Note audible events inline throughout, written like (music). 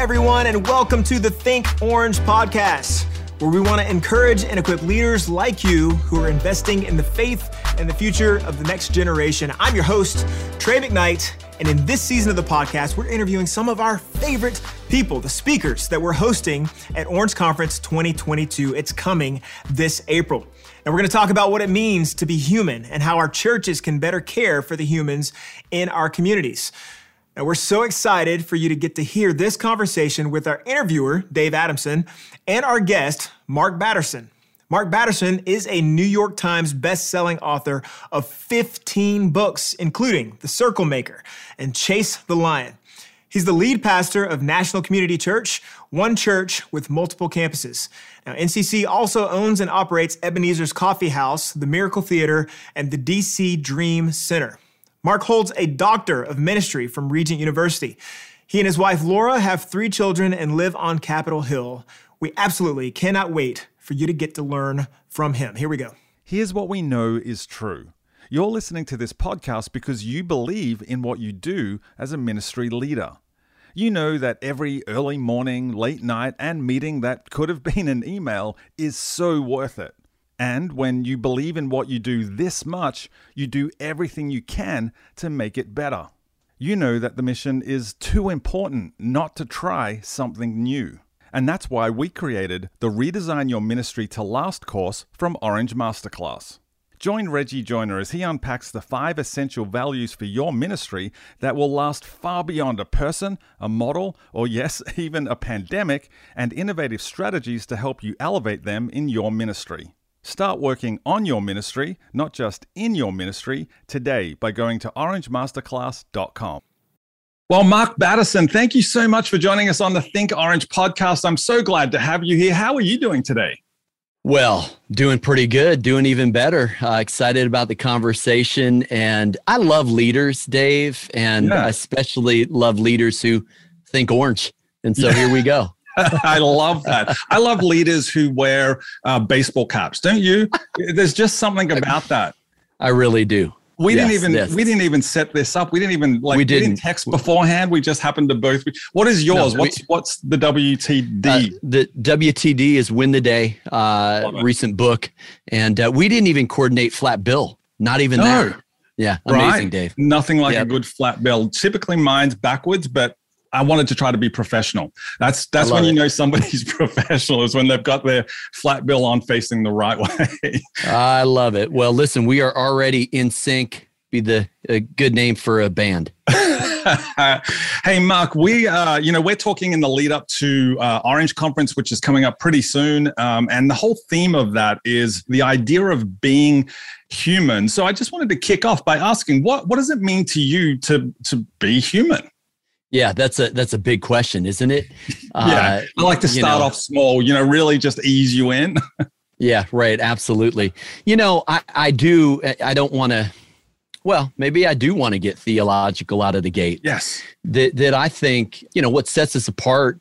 everyone, and welcome to the Think Orange podcast, where we want to encourage and equip leaders like you who are investing in the faith and the future of the next generation. I'm your host, Trey McKnight, and in this season of the podcast, we're interviewing some of our favorite people, the speakers that we're hosting at Orange Conference 2022. It's coming this April. And we're going to talk about what it means to be human and how our churches can better care for the humans in our communities. And we're so excited for you to get to hear this conversation with our interviewer, Dave Adamson, and our guest, Mark Batterson. Mark Batterson is a New York Times best-selling author of 15 books, including The Circle Maker and Chase the Lion. He's the lead pastor of National Community Church, one church with multiple campuses. Now, NCC also owns and operates Ebenezer's Coffee House, the Miracle Theater, and the DC Dream Center. Mark holds a doctor of ministry from Regent University. He and his wife Laura have three children and live on Capitol Hill. We absolutely cannot wait for you to get to learn from him. Here we go. Here's what we know is true. You're listening to this podcast because you believe in what you do as a ministry leader. You know that every early morning, late night, and meeting that could have (laughs) been an email is so worth it. And when you believe in what you do this much, you do everything you can to make it better. You know that the mission is too important not to try something new. And that's why we created the Redesign Your Ministry to Last course from Orange Masterclass. Join Reggie Joiner as he unpacks the five essential values for your ministry that will last far beyond a person, a model, or yes, (laughs) even a pandemic, and innovative strategies to help you elevate them in your ministry. Start working on your ministry, not just in your ministry, today by going to orangemasterclass.com. Well, Mark Batterson, thank you so much for joining us on the Think Orange podcast. I'm so glad to have you here. How are you doing today? Well, doing pretty good, doing even better. Uh, excited about the conversation. And I love leaders, Dave, and yeah. I especially love leaders who think orange. And so here we go. (laughs) (laughs) I love that. I love leaders who wear uh, baseball caps. Don't you? There's just something about that. I really do. We yes, didn't even yes. we didn't even set this up. We didn't even like we didn't, we didn't text beforehand. We just happened to both. Be, what is yours? No, what's we, what's the WTD? Uh, the WTD is Win the Day. Uh, recent book, and uh, we didn't even coordinate flat bill. Not even no. that. Yeah, amazing, right? Dave. Nothing like yep. a good flat bill. Typically, mine's backwards, but I wanted to try to be professional. That's that's when you it. know somebody's (laughs) professional is when they've got their flat bill on facing the right way. I love it. Well, listen, we are already in sync. Be the a good name for a band. (laughs) hey, Mark, we uh, you know we're talking in the lead up to uh, Orange Conference, which is coming up pretty soon, um, and the whole theme of that is the idea of being human. So I just wanted to kick off by asking, what what does it mean to you to to be human? Yeah, that's a that's a big question, isn't it? (laughs) yeah, uh, I like to start know, off small. You know, really just ease you in. (laughs) yeah, right. Absolutely. You know, I I do. I don't want to. Well, maybe I do want to get theological out of the gate. Yes. That that I think you know what sets us apart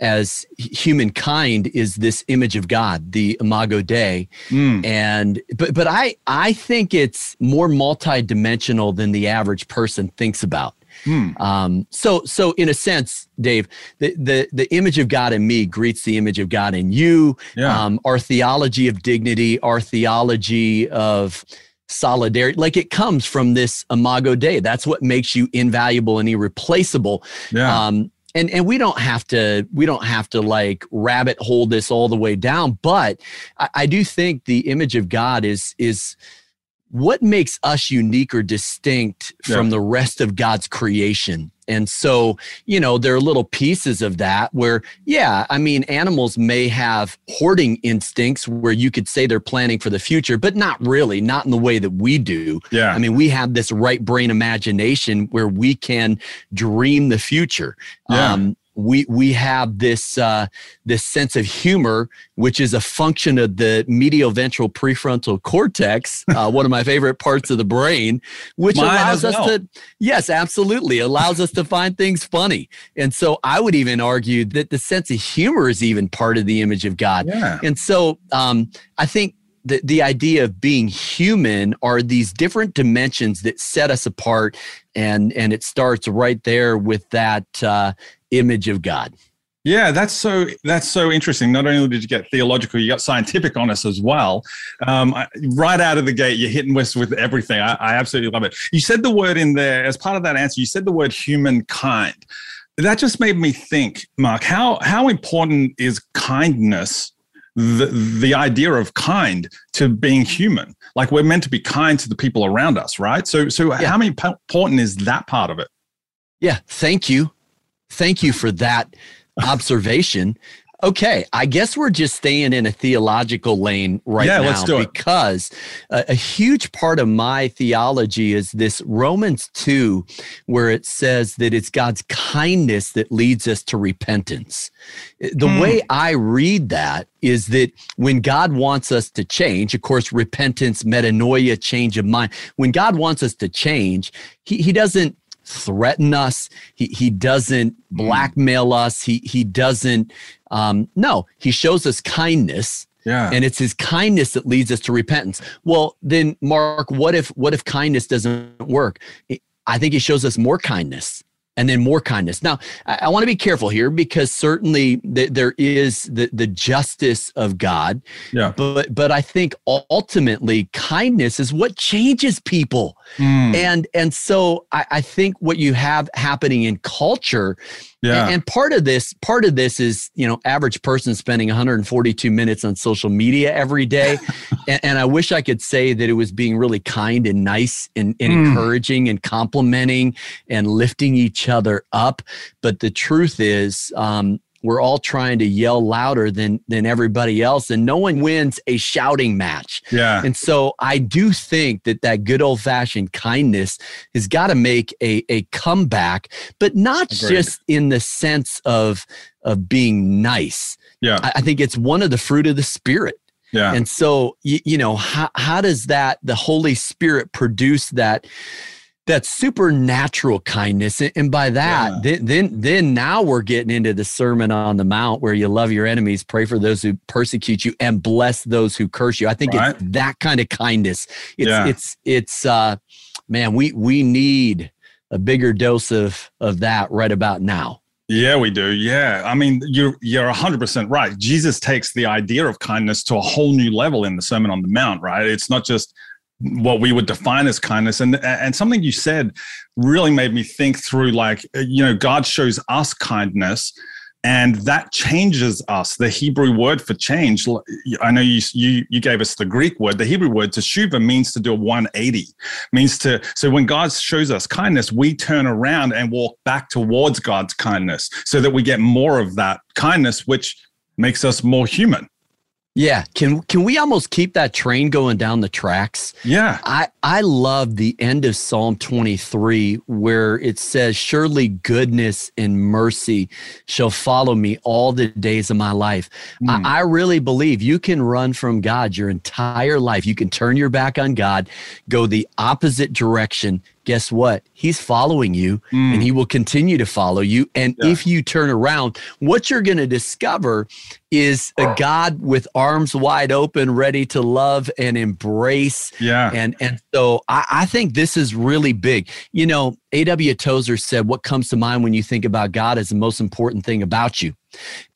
as humankind is this image of God, the Imago Dei, mm. and but but I I think it's more multidimensional than the average person thinks about. Hmm. Um, so, so in a sense, Dave, the, the the image of God in me greets the image of God in you. Yeah. Um, our theology of dignity, our theology of solidarity, like it comes from this Imago Dei. That's what makes you invaluable and irreplaceable. Yeah. Um, and and we don't have to we don't have to like rabbit hole this all the way down, but I, I do think the image of God is is what makes us unique or distinct yeah. from the rest of God's creation? And so, you know, there are little pieces of that where, yeah, I mean, animals may have hoarding instincts where you could say they're planning for the future, but not really, not in the way that we do. Yeah. I mean, we have this right brain imagination where we can dream the future. Yeah. Um, we we have this uh, this sense of humor, which is a function of the medial ventral prefrontal cortex, uh, one of my favorite parts of the brain, which Mine allows us well. to yes, absolutely allows us to find things funny. And so I would even argue that the sense of humor is even part of the image of God. Yeah. And so um, I think the, the idea of being human are these different dimensions that set us apart and and it starts right there with that uh, image of god Yeah, that's so that's so interesting. Not only did you get theological, you got scientific on us as well. Um, I, right out of the gate, you're hitting us with everything. I, I absolutely love it. You said the word in there as part of that answer. You said the word humankind. That just made me think, Mark. How how important is kindness? The the idea of kind to being human. Like we're meant to be kind to the people around us, right? So so yeah. how important is that part of it? Yeah. Thank you. Thank you for that observation. Okay, I guess we're just staying in a theological lane right yeah, now let's do it. because a, a, huge part of my theology is this Romans 2, where it says that it's God's kindness that leads us to repentance. The mm. way I read that is that when God wants us to change, of course, repentance, metanoia, change of mind, when God wants us to change, He, he doesn't threaten us. He he doesn't hmm. blackmail us. He he doesn't. Um, no, he shows us kindness. Yeah. And it's his kindness that leads us to repentance. Well, then, Mark, what if what if kindness doesn't work? I think he shows us more kindness and then more kindness. Now, I, I want to be careful here because certainly th- there is the, the justice of God. Yeah. But but I think ultimately kindness is what changes people. Mm. And and so I, I think what you have happening in culture yeah. And, and, part of this, part of this is, you know, average person spending 142 minutes on social media every day. (laughs) and, and, I wish I could say that it was being really kind and nice and, and mm. encouraging and complimenting and lifting each other up. But the truth is, um, we're all trying to yell louder than than everybody else and no one wins a shouting match. Yeah. And so i do think that that good old fashioned kindness has got to make a a comeback but not Agreed. just in the sense of of being nice. Yeah. I, I think it's one of the fruit of the spirit. Yeah. And so, you, you know, how, how does that, the Holy Spirit produce that that supernatural kindness and by that yeah. then, then then now we're getting into the sermon on the mount where you love your enemies pray for those who persecute you and bless those who curse you i think right. it's that kind of kindness it's yeah. it's it's uh man we we need a bigger dose of of that right about now yeah, we do. Yeah. I mean, you're you're 100% right. Jesus takes the idea of kindness to a whole new level in the Sermon on the Mount, right? It's not just what we would define as kindness. And and something you said really made me think through like you know god shows us kindness and that changes us. The hebrew word for change i know you you you gave us the greek word. The hebrew word teshuva means to do a 180 means to so when god shows us kindness we turn around and walk back towards god's kindness so that we get more of that kindness which makes us more human yeah, can can we almost keep that train going down the tracks? Yeah. I I love the end of Psalm 23 where it says surely goodness and mercy shall follow me all the days of my life. Mm. I, I really believe you can run from God your entire life. You can turn your back on God, go the opposite direction guess what? He's following you mm. and he will continue to follow you. And yeah. if you turn around, what you're going to discover is a God with arms wide open, ready to love and embrace. Yeah. And and so I, I think this is really big. You know, A.W. Tozer said, What comes to mind when you think about God is the most important thing about you.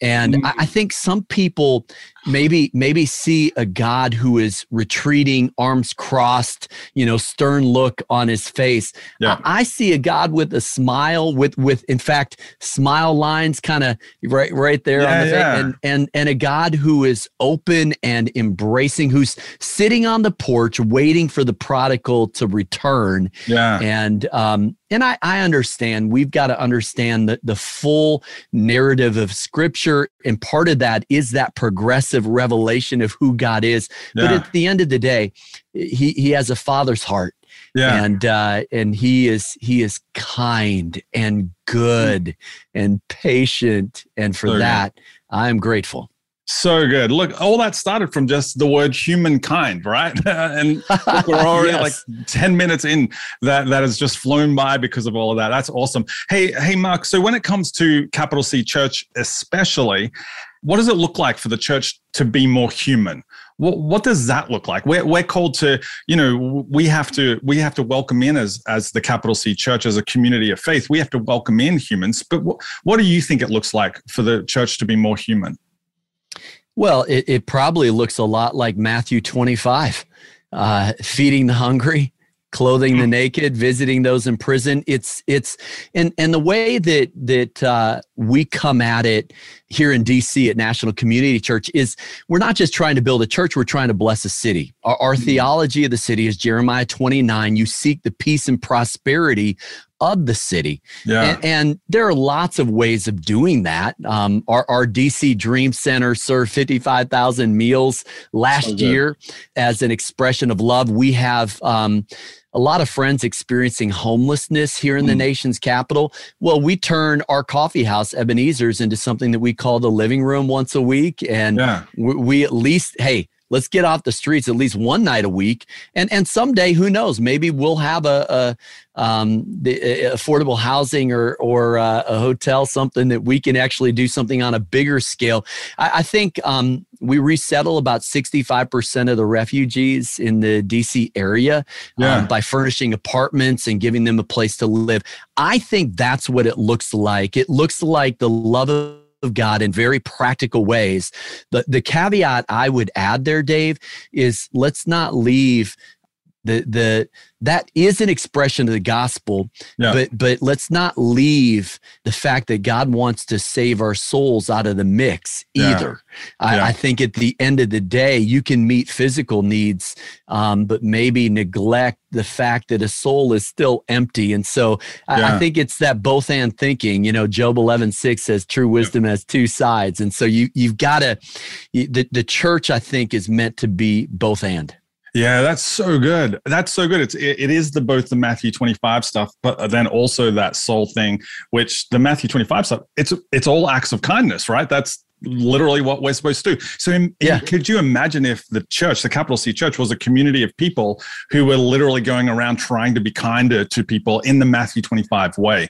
And mm-hmm. I, I think some people maybe maybe see a God who is retreating, arms crossed, you know, stern look on his face. Yeah. I, I see a God with a smile, with with in fact smile lines kind of right right there yeah, on the yeah. face, and and and a God who is open and embracing, who's sitting on the porch waiting for the prodigal to return. Yeah, and um, and I, I understand we've got to understand the, the full narrative of scripture and part of that is that progressive revelation of who god is. Yeah. but at the end of the day he, he has a father's heart. Yeah. and uh, and he is he is kind and good and patient. And for that i'm grateful so good. Look, all that started from just the word humankind, right? (laughs) and we're (laughs) already yes. like 10 minutes in that that has just flown by because of all of that. That's awesome. Hey, hey, Mark. So when it comes to capital C church, especially, what does it look like for the church to be more human? What, what does that look like? We're, we're called to, you know, we have to we have to welcome in as as the capital C Church as a community of faith. We have to welcome in humans. But what, what do you think it looks like for the church to be more human? Well, it, it probably looks a lot like Matthew 25, uh, feeding the hungry, clothing the naked visiting those in prison it's it's and and the way that that uh, we come at it here in dc at national community church is we're not just trying to build a church we're trying to bless a city our, our mm-hmm. theology of the city is jeremiah 29 you seek the peace and prosperity of the city. Yeah. And, and, there are lots of ways of doing that. Um, our, our DC Dream Center served 55,000 meals last so year as an expression of love. We have um, a lot of friends experiencing homelessness here in the mm. nation's capital. Well, we turn our coffee house, Ebenezer's, into something that we call the living room once a week. And yeah. we, we at least, hey, let's get off the streets at least one night a week. And and someday who knows maybe we'll have a, a um, the affordable housing or or uh, a hotel something that we can actually do something on a bigger scale. I, I think um, we resettle about 65% of the refugees in the dc area um, yeah. um, by furnishing apartments and giving them a place to live. I think that's what it looks like. It looks like the love of of God in very practical ways. The, the caveat I would add there, Dave, is let's not leave the the that is an expression of the gospel yeah. but but let's not leave the fact that god wants to save our souls out of the mix either yeah. I, yeah. I, think at the end of the day you can meet physical needs um, but maybe neglect the fact that a soul is still empty and so I, I, think it's that both and thinking you know job 11 6 says true wisdom has two sides and so you you've got to the, the church i think is meant to be both and yeah, that's so good. That's so good. It's it, it is the both the Matthew 25 stuff, but then also that soul thing, which the Matthew 25 stuff, it's it's all acts of kindness, right? That's literally what we're supposed to do. So, yeah. could you imagine if the church, the capital C church, was a community of people who were literally going around trying to be kinder to people in the Matthew 25 way?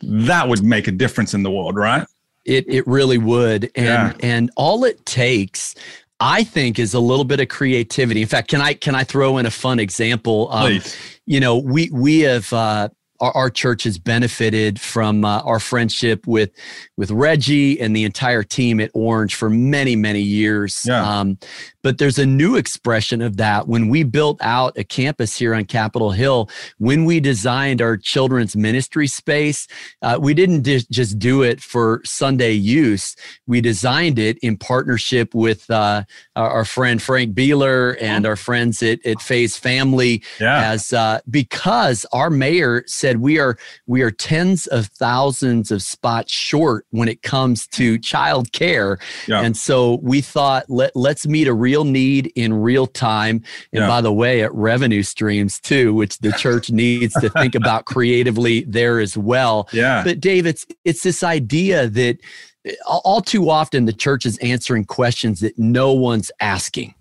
That would make a difference in the world, right? It, it really would. And yeah. and all it takes I think is a little bit of creativity. In fact, can I can I throw in a fun example? Um, you know, we we have uh, our, our church has benefited from uh, our friendship with with Reggie and the entire team at Orange for many many years. Yeah. Um, but there's a new expression of that when we built out a campus here on Capitol Hill. When we designed our children's ministry space, uh, we didn't just do it for Sunday use. We designed it in partnership with uh, our, our, friend Frank Bealer and our friends at, at Phase Family, yeah. as uh, because our mayor said we are we are tens of thousands of spots short when it comes to child care, yeah. and so we thought let let's meet a real need in real time. And yeah. by the way, at revenue streams too, which the (laughs) church needs to think about creatively there as well. Yeah. But Dave, it's it's this idea that eh, all too often the church is answering questions that no one's asking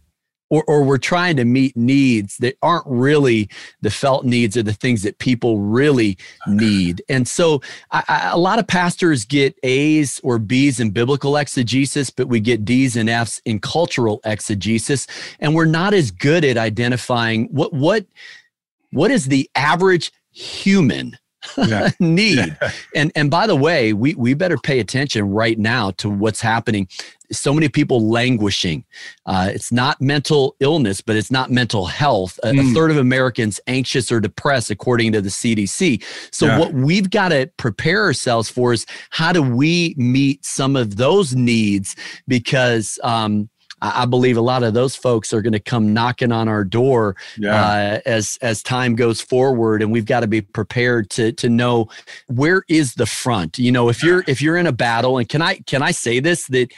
or, or we're trying to meet needs that aren't really the felt needs or the things that people really need. And so I, I, a lot of pastors get A's or B's in biblical exegesis, but we get D's and F's in cultural exegesis. And we're not as good at identifying what, what, what is the average human yeah. (laughs) need. Yeah. And and by the way, we we better pay attention right now to what's happening. So many people languishing. Uh, it's not mental illness, but it's not mental health. A, mm. a, hmm. third of Americans anxious or depressed, according to the CDC. So yeah. what we've got to prepare ourselves for is how do we meet some of those needs because. Um, I believe a lot of those folks are going to come knocking on our door yeah. uh, as as time goes forward, and we've got to be prepared to to know where is the front. You know, if you're if you're in a battle, and can I can I say this that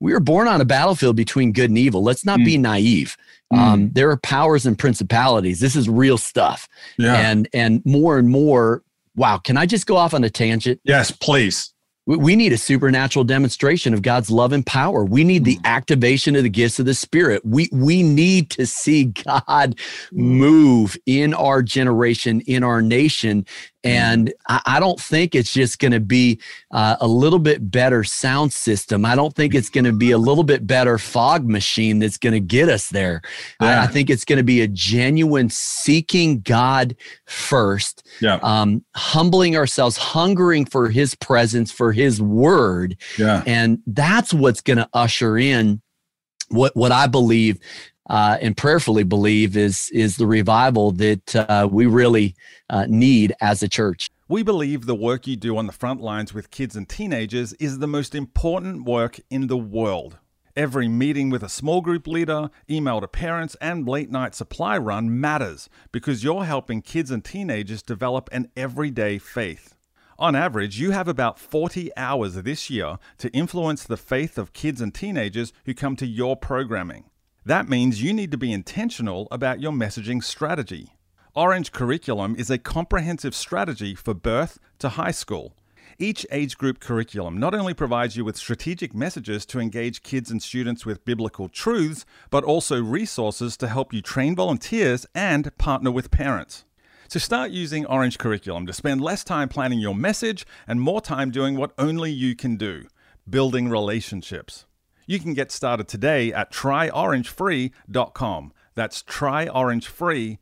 we were born on a battlefield between good and evil. Let's not mm. be naive. Mm. Um, there are powers and principalities. This is real stuff. Yeah. And and more and more. Wow, can I just go off on a tangent? Yes, please. We need a supernatural demonstration of God's love and power. We need the hmm. activation of the gifts of the Spirit. We, we need to see (laughs) God hmm. move in our generation, in our nation. And I, I don't think it's just going to be uh, a little bit better sound system. I don't think it's going to be a little bit better fog machine that's going to get us there. Yeah. I, I, think it's going to be a genuine seeking God first, yeah. um, humbling ourselves, hungering for His presence, for His word. Yeah. And that's what's going to usher in what what I believe uh, and prayerfully believe is is the revival that uh, we really uh, need as a church. We believe the work you do on the front lines with kids and teenagers is the most important work in the world. Every meeting with a small group leader, email to parents, and late night supply run matters because you're helping kids and teenagers develop an everyday faith. On average, you have about 40 hours this year to influence the faith of kids and teenagers who come to your programming. That means you need to be intentional about your messaging strategy. Orange Curriculum is a comprehensive strategy for birth to high school. Each age group curriculum not only provides you with strategic messages to engage kids and students with biblical truths, but also resources to help you train volunteers and partner with parents. So start using Orange Curriculum to spend less time planning your message and more time doing what only you can do building relationships. You can get started today at tryorangefree.com. That's tryorangefree.com.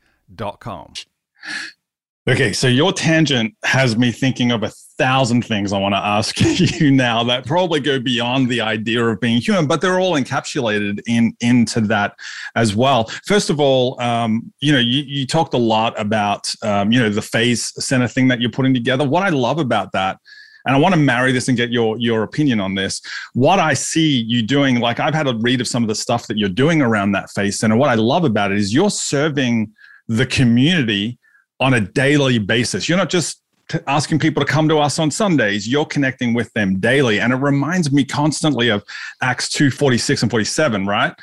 Okay, so your tangent has me thinking of a thousand things I want to ask (laughs) you now that probably go beyond the idea of being human, but they're all encapsulated in into that as well. First of all, um, you know, you, you talked a lot about um, you know the phase center thing that you're putting together. What I love about that and I want to marry this and get your your opinion on this. What I see you doing, like I've had a read of some of the stuff that you're doing around that phase center. What I love about it is you're serving the community on a daily basis. You're not just asking people to come to us on Sundays. You're connecting with them daily. And it reminds me constantly of Acts 2 46 and 47, right?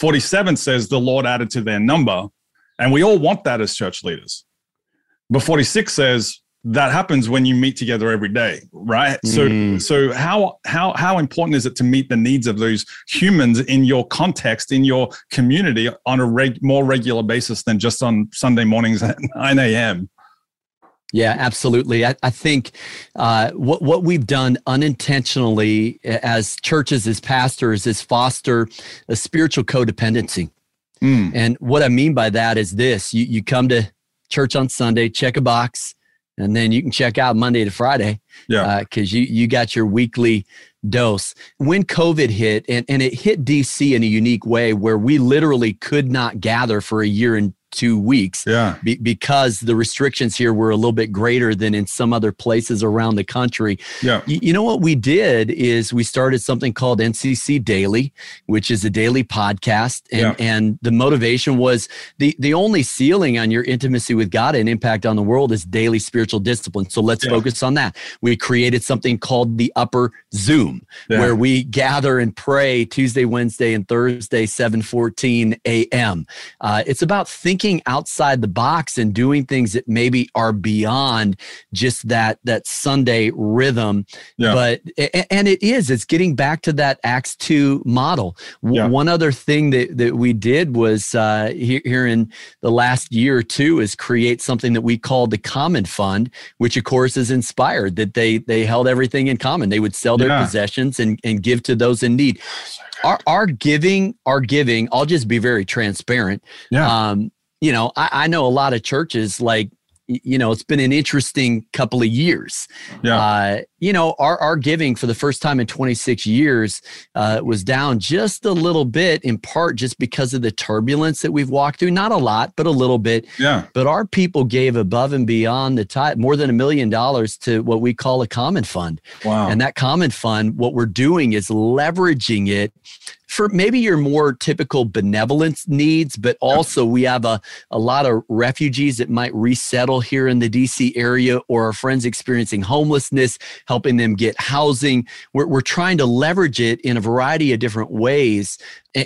47 says the Lord added to their number. And we all want that as church leaders. But 46 says that happens when you meet together every day right mm. so so how how how important is it to meet the needs of those humans in your context in your community on a reg, more regular basis than just on sunday mornings at (laughs) 9 a.m yeah, absolutely. I, I think uh, what what we've done unintentionally as churches, as pastors, is foster a spiritual codependency. Mm. And what I mean by that is this: you you come to church on Sunday, check a box, and then you can check out Monday to Friday. Yeah. Because uh, you you got your weekly dose. When COVID hit, and, and it hit DC in a unique way where we literally could not gather for a year and two weeks. Yeah. Be, because the restrictions here were a little bit greater than in some other places around the country. Yeah. Y- you know what we did is we started something called NCC Daily, which is a daily podcast. And, yeah. and the motivation was the, the only ceiling on your intimacy with God and impact on the world is daily spiritual discipline. So let's yeah. focus on that. We created something called the Upper Zoom, yeah. where we gather and pray Tuesday, Wednesday, and Thursday, 7:14 a.m. Uh, it's about thinking thinking outside the box and doing things that maybe are beyond just that that Sunday rhythm. Yeah. But and it is it's getting back to that Acts 2 model. Yeah. One other thing that that we did was uh, here in the last year or two is create something that we called the Common Fund, which of course is inspired that they they held everything in common. They would sell their yeah. possessions and and give to those in need. Our, our giving, our giving, I'll just be very transparent. Yeah. Um, you know, I, I know a lot of churches like you know it's been an interesting couple of years. Yeah. Uh, you know our, our giving for the first time in 26 years uh, was down just a little bit in part just because of the turbulence that we've walked through. Not a lot but a little bit. Yeah. But our people gave above and beyond the tithe more than a million dollars to what we call a common fund. Wow. And that common fund what we're doing is leveraging it for maybe your more typical benevolence needs, but also we have a, a lot of refugees that might resettle here in the DC area or our friends experiencing homelessness, helping them get housing. We're, we're trying to leverage it in a variety of different ways.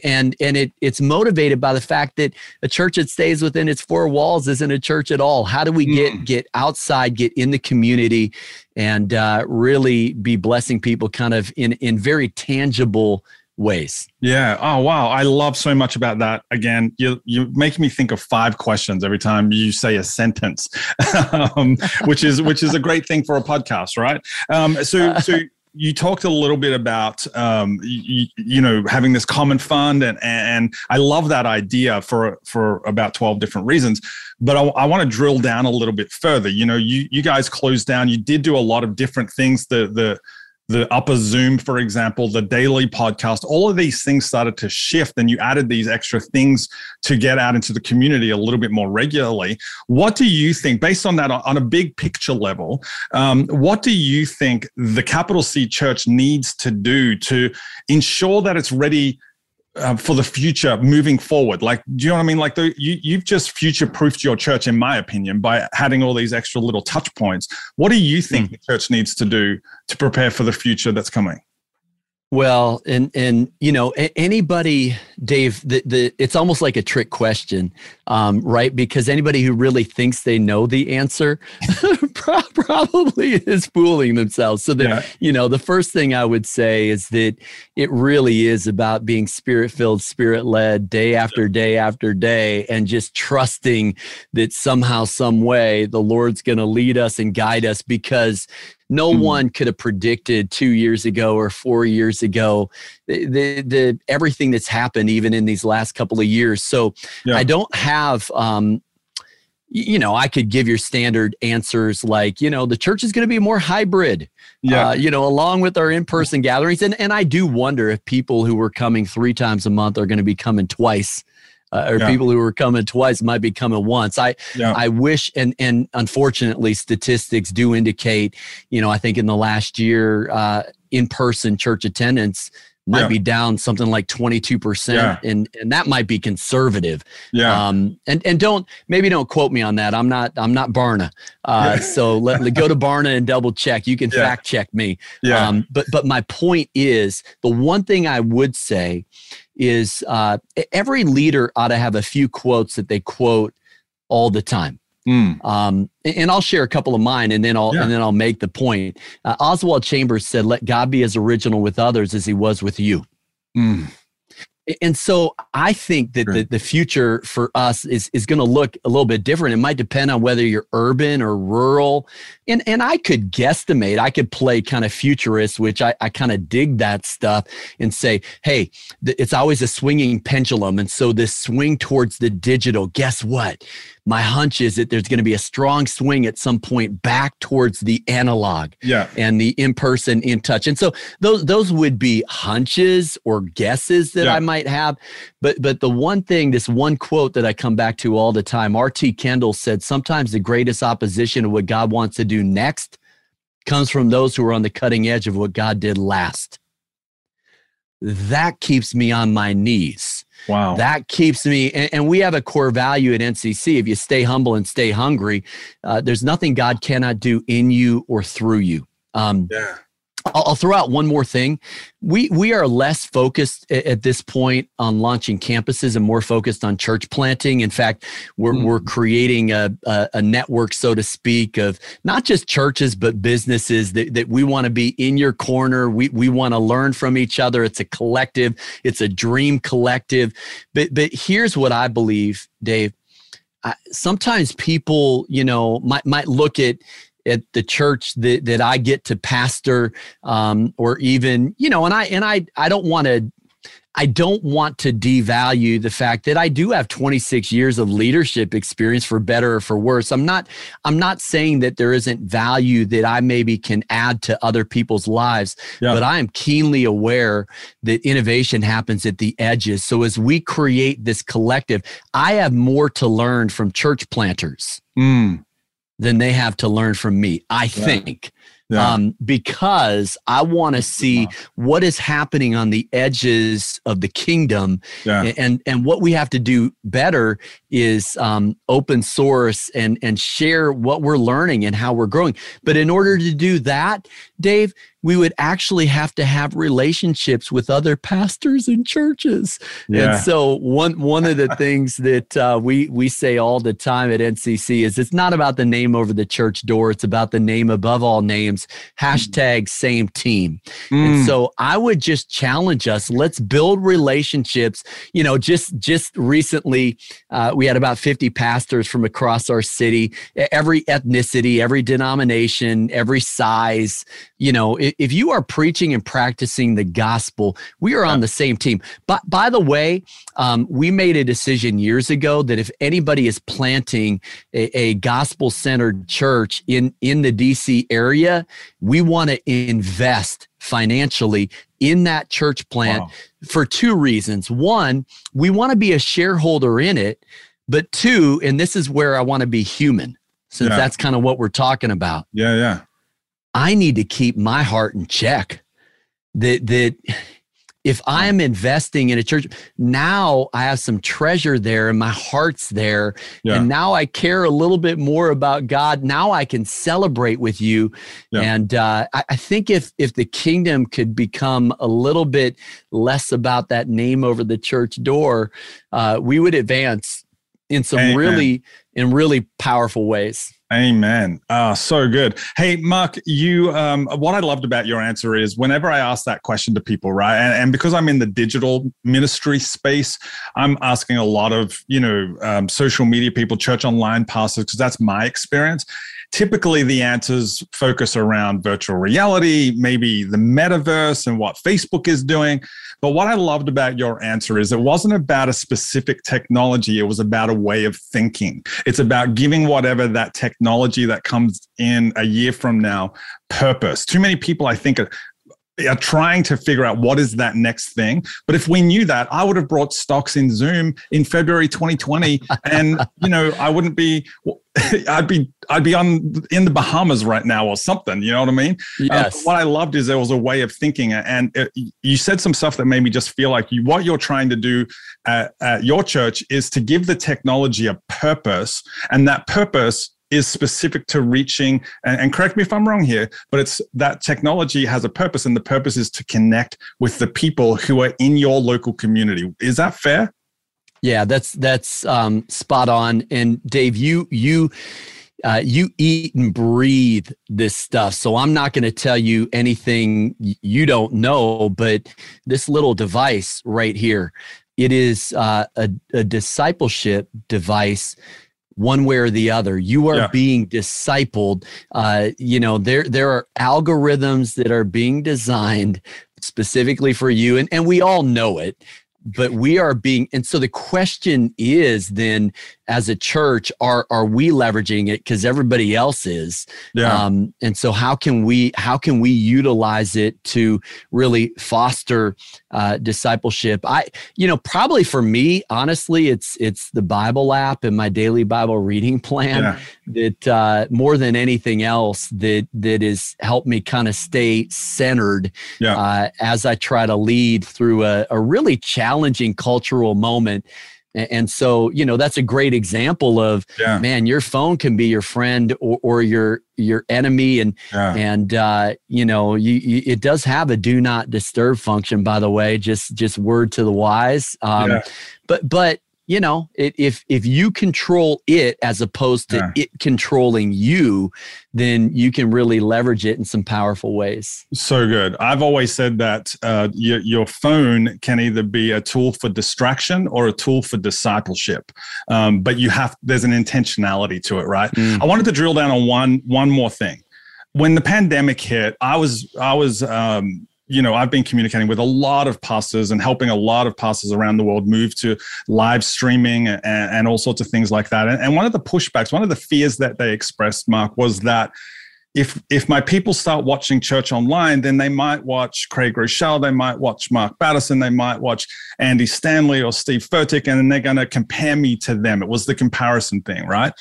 And, and it, it's motivated by the fact that a church that stays within its four walls isn't a church at all. How do we get, mm. get outside, get in the community, and uh, really be blessing people kind of in, in very tangible ways. Yeah. Oh wow. I love so much about that. Again, you you make me think of five questions every time you say a sentence, (laughs) um, which is which is a great thing for a podcast, right? Um, so so you talked a little bit about um, you, you, know having this common fund and and I love that idea for for about 12 different reasons but I, I want to drill down a little bit further you know you you guys closed down you did do a lot of different things the the the upper Zoom, for example, the daily podcast, all of these things started to shift and you added these extra things to get out into the community a little bit more regularly. What do you think, based on that, on a big picture level, um, what do you think the capital C church needs to do to ensure that it's ready uh, for the future moving forward. Like do you know what i mean? Like the, you, you've just future proofed your church in my opinion by adding all these extra little touch points. What do you think mm. the church needs to do to prepare for the future that's coming well, and and you know anybody, Dave, the, the it's almost like a trick question, um, right? Because anybody who really thinks they know the answer (laughs) probably is fooling themselves. So that yeah. you know, the first thing I would say is that it really is about being spirit filled, spirit led, day after day after day, and just trusting that somehow, some way, the Lord's going to lead us and guide us because no mm-hmm. one could have predicted two years ago or four years ago the, the, the, everything that's happened even in these last couple of years. So yeah. I don't have um, you know, I could give your standard answers like, you know, the church is going to be more hybrid, yeah. Uh, you know, along with our in-person gatherings. And, and I do wonder if people who were coming three times a month are going to be coming twice uh, or yeah. people who were coming twice might be coming once. I yeah. I wish and and unfortunately statistics do indicate, you know, I think in the last year uh, in person church attendance might yeah. be down something like 22% yeah. and and that might be conservative yeah um and and don't maybe don't quote me on that i'm not i'm not barna uh yeah. (laughs) so let, let, go to barna and double check you can fact check me yeah um but but my point is the one thing i would say is uh, every leader ought to have a few quotes that they quote all the time. Mm. Um, and I'll share a couple of mine, and then I'll yeah. and then I'll make the point. Uh, Oswald Chambers said, "Let God be as original with others as He was with you." Mm. And so I think that the, the future for us is, is going to look a little bit different. It might depend on whether you're urban or rural. And, and I could guesstimate, I could play kind of futurist, which I, I kind of dig that stuff and say, hey, th- it's always a swinging pendulum. And so this swing towards the digital, guess what? My hunch is that there's going to be a strong swing at some point back towards the analog yeah. and the in-person in touch and so those those would be hunches or guesses that yeah. i might have but but the one thing this one quote that i come back to all the time rt kendall said sometimes the greatest opposition to what god wants to do next comes from those who are on the cutting edge of what god did last that keeps me on my knees Wow. That keeps me, and, and, we have a core value at NCC. If you stay humble and stay hungry, uh, there's nothing God cannot do in you or through you. Um, yeah. I'll, throw out one more thing. We we are less focused at, this point on launching campuses and more focused on church planting. In fact, we're mm. we're creating a, a, a network, so to speak, of not just churches but businesses that, that we want to be in your corner. We we want to learn from each other. It's a collective. It's a dream collective. But but here's what I believe, Dave. Sometimes people, you know, might might look at at the church that, that I get to pastor, um, or even, you know, and I, and I, I don't want to, I don't want to devalue the fact that I do have 26 years of leadership experience for better or for worse. I'm not I'm not saying that there isn't value that I maybe can add to other people's lives, yeah. but I am keenly aware that innovation happens at the edges. So as we create this collective, I have more to learn from church planters. Mm than they have to learn from me, I yeah. think. Yeah. Um, because I want to see what is happening on the edges of the kingdom, yeah. and and what we have to do better is um, open source and and share what we're learning and how we're growing. But in order to do that, Dave, we would actually have to have relationships with other pastors and churches. Yeah. And so one one of the (laughs) things that uh, we we say all the time at NCC is it's not about the name over the church door; it's about the name above all names. Hashtag same team. Mm. And so I would just challenge us. Let's build relationships. You know, just just recently, uh, we had about 50 pastors from across our city, every ethnicity, every denomination, every size. You know, if, you are preaching and practicing the gospel, we are on the same team. But by the way, um, we made a decision years ago that if anybody is planting a, a gospel centered church in in the DC area, we want to invest financially in that church plant Wow. for two reasons. One, we want to be a shareholder in it, but two, and this is where I want to be human, since Yeah. that's kind of what we're talking about. Yeah, yeah. I need to keep my heart in check. That that if I am investing in a church, now I have some treasure there and my heart's there. Yeah. And now I care a little bit more about God. Now I can celebrate with you. Yeah. And uh, I, I think if if the kingdom could become a little bit less about that name over the church door, uh, we would advance in some Amen. really in really powerful ways. Amen. Ah, so good. Hey, Mark, you, um, what I loved about your answer is whenever I ask that question to people, right? And, and because I'm in the digital ministry space, I'm asking a lot of, you know, um, social media people, church online pastors, because that's my experience. Typically, the answers focus around virtual reality, maybe the metaverse and what Facebook is doing. But what I loved about your answer is it wasn't about a specific technology, it was about a way of thinking. It's about giving whatever that technology that comes in a year from now purpose. Too many people, I think, are, trying to figure out what is that next thing. But if we knew that, I would have brought stocks in Zoom in February 2020, (laughs) and you know, I wouldn't be. (laughs) I'd be I'd be on in the Bahamas right now or something. You know what I mean? Um, Yes. what I loved is there was a way of thinking, uh, and uh, it, you said some stuff that made me just feel like you, what you're trying to do at, at your church is to give the technology a purpose, and that purpose is specific to reaching. And, and correct me if I'm wrong here, but it's that technology has a purpose, and the purpose is to connect with the people who are in your local community. Is that fair? Yeah, that's that's um, spot on. And Dave, you you uh, you eat and breathe this stuff, so I'm not going to tell you anything you don't know. But this little device right here, it is uh, a, a discipleship device. One way or the other, you are Yeah. being discipled. Uh, you know there there are algorithms that are being designed specifically for you, and and we all know it but we are being and so the question is then as a church are are we leveraging it because everybody else is um, and so how can we how can we utilize it to really foster uh, discipleship i you know probably for me honestly it's it's the bible app and my daily bible reading (laughs) plan Yeah. that uh, more than anything else that that has helped me kind of stay centered Yeah. uh, as I try to lead through a, a really challenging cultural moment. And so, you know, that's a great example of yeah. man, your phone can be your friend or, or your your enemy, and Yeah. and uh, you know, you, you, it does have a do not disturb function. By the way, just just word to the wise. Um, Yeah. But but you know, it, if if you control it as opposed to Yeah. it controlling you, then you can really leverage it in some powerful ways. So good. I've always said that uh, your, your phone can either be a tool for distraction or a tool for discipleship, um, but you have there's an intentionality to it, right? Mm. I wanted to drill down on one one more thing. When the pandemic hit, I was I was um, you know I've been communicating with a lot of pastors and helping a lot of pastors around the world move to live streaming and, and all sorts of things like that. And, and one of the pushbacks, one of the fears that they expressed, Mark, was that if if my people start watching church online, then they might watch Craig Groeschel, they might watch Mark Batterson, they might watch Andy Stanley or Steve Furtick, and then they're going to compare me to them. It was the comparison thing, right?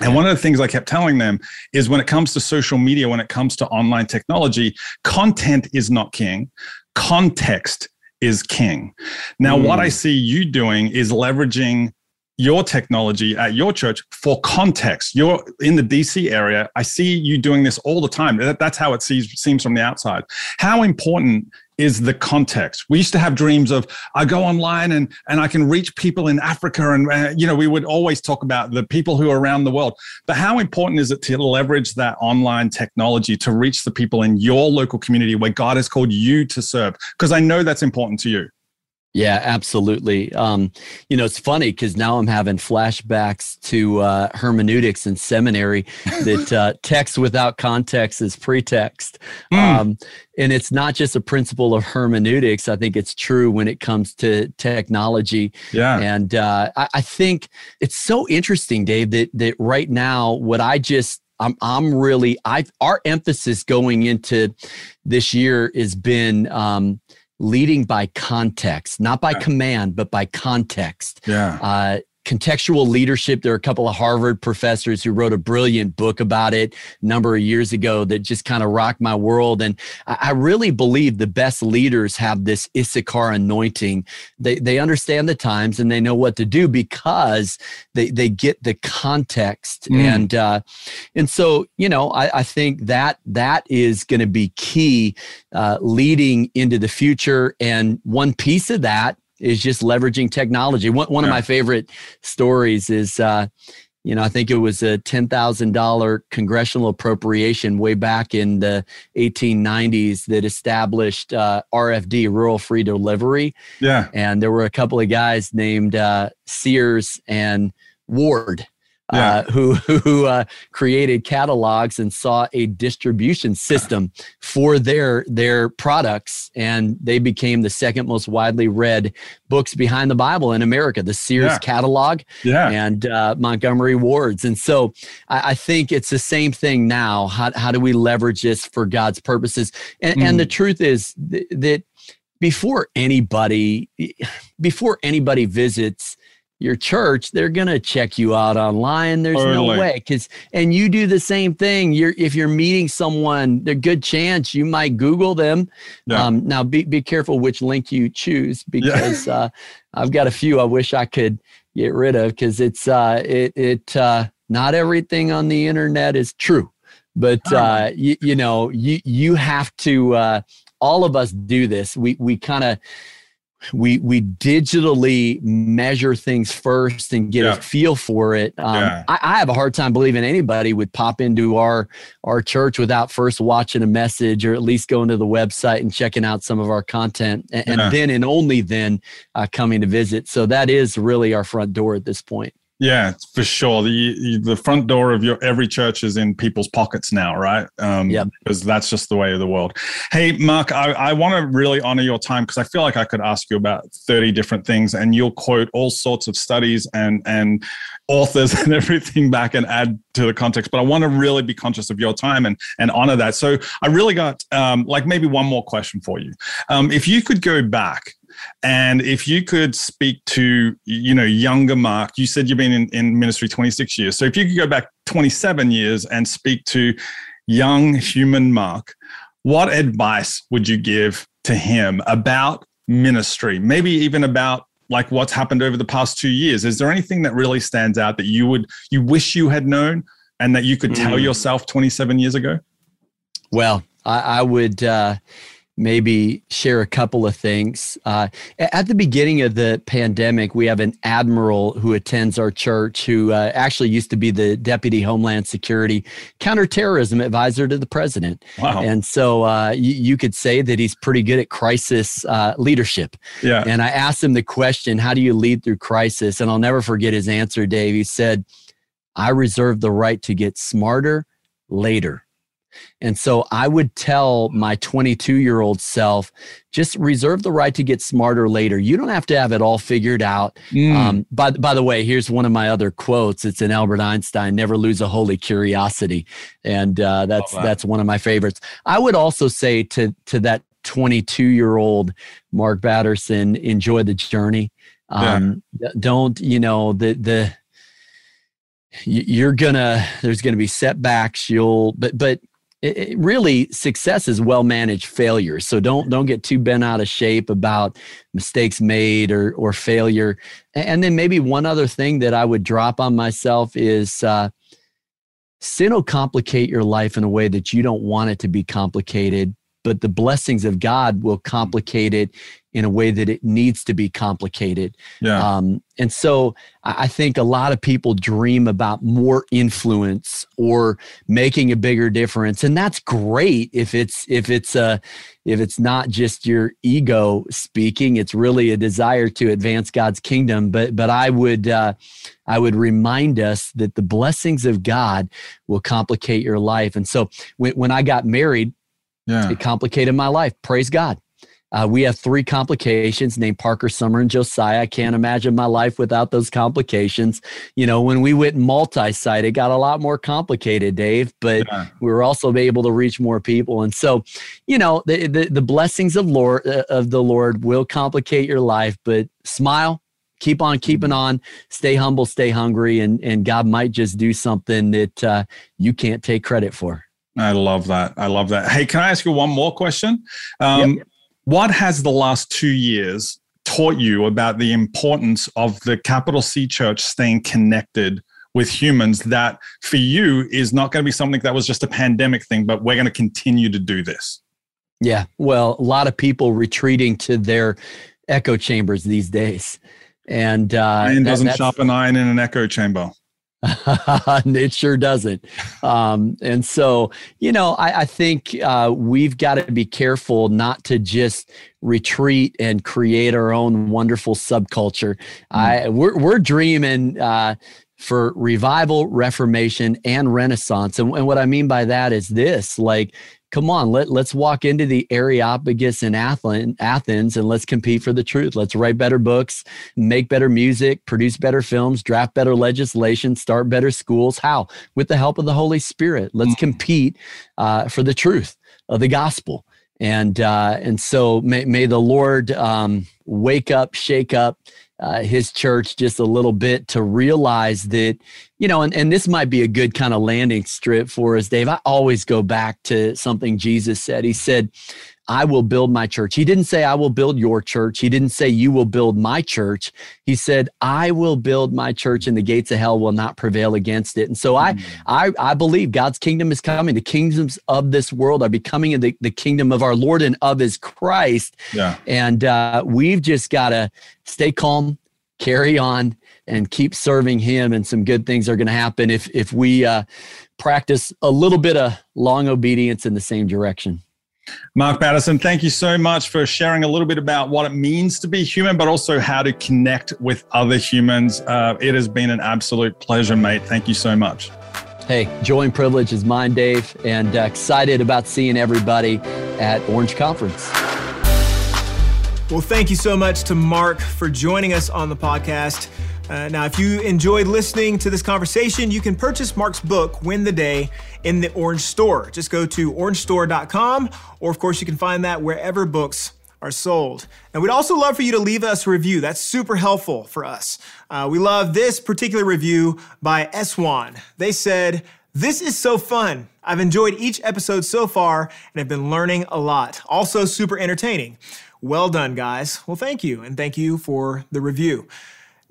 And one of the things I kept telling them is when it comes to social media, when it comes to online technology, content is not king, context is king. Now, what I mm. see you doing is leveraging your technology at your church for context. You're in the DC area. I see you doing this all the time. That's how it sees, seems from the outside. How important is the context. We used to have dreams of I go online and and I can reach people in Africa and uh, you know we would always talk about the people who are around the world. But how important is it to leverage that online technology to reach the people in your local community where God has called you to serve? Because I know that's important to you. Yeah, absolutely. Um, you know, it's funny because now I'm having flashbacks to uh, hermeneutics in seminary (laughs) that uh, text without context is pretext. Mm. Um, and it's not just a principle of hermeneutics. I think it's true when it comes to technology. Yeah. And uh, I, I think it's so interesting, Dave, that, that right now, what I just I'm I'm really I our emphasis going into this year has been um, leading by context, not by yeah. command, but by context. Yeah. Uh, contextual leadership. There are a couple of Harvard professors who wrote a brilliant book about it a number of years ago that just kind of rocked my world. And I really believe the best leaders have this Issachar anointing. They, they understand the times and they know what to do because they, they get the context. Mm. And, uh, and so, you know, I, I think that that is going to be key uh, leading into the future. And one piece of that is just leveraging technology. One, one yeah. of my favorite stories is, uh, you know, I think it was a $10,000 congressional appropriation way back in the 1890s that established uh, RFD, rural free delivery. Yeah. And there were a couple of guys named uh, Sears and Ward yeah. uh, who (laughs) who uh, created catalogs and saw a distribution system for their their products, and they became the second most widely read books behind the Bible in America. The Sears yeah. catalog yeah. and uh, Montgomery Ward's, and so I, I, think it's the same thing now. How how do we leverage this for God's purposes? And, mm. and the truth is th- that before anybody before anybody visits your church, they're going to check you out online. There's no way cuz and you do the same thing. You're if you're meeting someone, a good chance you might Google them. Yeah. Um, now be be careful which link you choose because yeah. uh, I've got a few I wish I could get rid of cuz it's uh, it it uh, not everything on the internet is true. But oh. uh, you, you know, you you have to uh, all of us do this. We we kind of we we digitally measure things first and get yeah. a feel for it. Um, yeah. I, I, have a hard time believing anybody would pop into our our church without first watching a message or at least going to the website and checking out some of our content, and, yeah. and then and only then uh, coming to visit. So that is really our front door at this point. Yeah, for sure. The the front door of your every church is in people's pockets now, right? Um, yeah, because that's just the way of the world. Hey, Mark, I, I want to really honor your time because I feel like I could ask you about thirty different things, and you'll quote all sorts of studies and and authors (laughs) and everything back and add to the context. But I want to really be conscious of your time and and honor that. So I really got um, like maybe one more question for you. Um, if you could go back and if you could speak to, you know, younger Mark, you said you've been in, in ministry 26 years. So if you could go back 27 years and speak to young human Mark, what advice would you give to him about ministry? Maybe even about like what's happened over the past two years. Is there anything that really stands out that you would you wish you had known and that you could tell mm. yourself 27 years ago? Well, I, I would uh maybe share a couple of things. Uh, at the beginning of the pandemic, we have an admiral who attends our church who uh, actually used to be the deputy Homeland Security counterterrorism advisor to the president. Wow. And so uh, you, you, could say that he's pretty good at crisis uh, leadership. Yeah. And I asked him the question, How do you lead through crisis? And I'll never forget his answer, Dave. He said, I reserve the right to get smarter later. And so I would tell my 22 year old self, just reserve the right to get smarter later. You don't have to have it all figured out. Mm. Um, by, by the way, here's one of my other quotes. It's in Albert Einstein, never lose a holy curiosity. And uh, that's, that. that's one of my favorites. I would also say to, to that 22 year old Mark Batterson, enjoy the journey. Um, yeah. Don't, you know, the, the, you're gonna there's gonna be setbacks you'll but but it, really success is well managed failure. So don't don't get too bent out of shape about mistakes made or or failure. And then maybe one other thing that i would drop on myself is uh, sin will complicate your life in a way that you don't want it to be complicated but the blessings of God will complicate it in a way that it needs to be complicated. Yeah. Um, and so I think a lot of people dream about more influence or making a bigger difference, and that's great if it's if it's a if it's not just your ego speaking. It's really a desire to advance God's kingdom. But but I would uh, I would remind us that the blessings of God will complicate your life. And so when when I got married, yeah. it complicated my life. Praise God uh, we have three complications named Parker, Summer, and Josiah. I can't imagine my life without those complications. You know, when we went multi site, it got a lot more complicated, Dave, but yeah. we were also able to reach more people. And so, you know, the, the, the blessings of, Lord, uh, of the Lord will complicate your life, but smile, keep on keeping on, stay humble, stay hungry, and, and God might just do something that uh, you can't take credit for. I love that. I love that. Hey, can I ask you one more question? Um, yep. What has the last two years taught you about the importance of the capital C church staying connected with humans that for you is not going to be something that was just a pandemic thing, but we're going to continue to do this? Yeah. Well, a lot of people retreating to their echo chambers these days. And uh, iron doesn't that, sharpen iron in an echo chamber. (laughs) it sure doesn't. Um, and so, you know, I, I think uh, we've got to be careful not to just retreat and create our own wonderful subculture. Mm. I we're, we're dreaming. Uh, for revival, reformation, and renaissance. And, and, what I mean by that is this like, come on, let, let's walk into the Areopagus in Athens and let's compete for the truth. Let's write better books, make better music, produce better films, draft better legislation, start better schools. How? With the help of the Holy Spirit. Let's mm. compete uh, for the truth of the gospel. And uh, and so may, may the Lord um, wake up, shake up, uh, his church just a little bit to realize that, you know, and, and this might be a good kind of landing strip for us, Dave. I always go back to something Jesus said. He said, I will build my church. He didn't say, I will build your church. He didn't say, You will build my church. He said, I will build my church and the gates of hell will not prevail against it. And so. I, I, I believe God's kingdom is coming. The kingdoms of this world are becoming the, the kingdom of our Lord and of his Christ. Yeah. And uh, we've just got to stay calm, carry on, and keep serving him. And some good things are going to happen if, if we uh, practice a little bit of long obedience in the same direction. Mark Batterson, thank you so much for sharing a little bit about what it means to be human, but also how to connect with other humans. Uh, it has been an absolute pleasure, mate. Thank you so much. Hey, joy and privilege is mine, Dave, and uh, excited about seeing everybody at Orange Conference. Well, thank you so much to Mark for joining us on the podcast. Uh, now, if you enjoyed listening to this conversation, you can purchase Mark's book, Win the Day, in the Orange Store. Just go to orangestore.com, or of course, you can find that wherever books are sold. And we'd also love for you to leave us a review. That's super helpful for us. Uh, we love this particular review by Eswan. They said, This is so fun. I've enjoyed each episode so far and have been learning a lot. Also, super entertaining. Well done, guys. Well, thank you, and thank you for the review.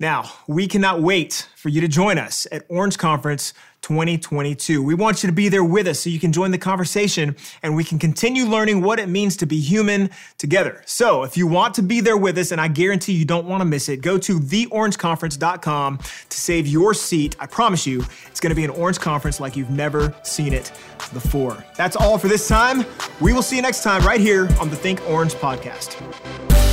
Now, we cannot wait for you to join us at Orange Conference 2022. We want you to be there with us so you can join the conversation and we can continue learning what it means to be human together. So, if you want to be there with us, and I guarantee you don't want to miss it, go to theorangeconference.com to save your seat. I promise you, it's going to be an Orange Conference like you've never seen it before. That's all for this time. We will see you next time right here on the Think Orange podcast.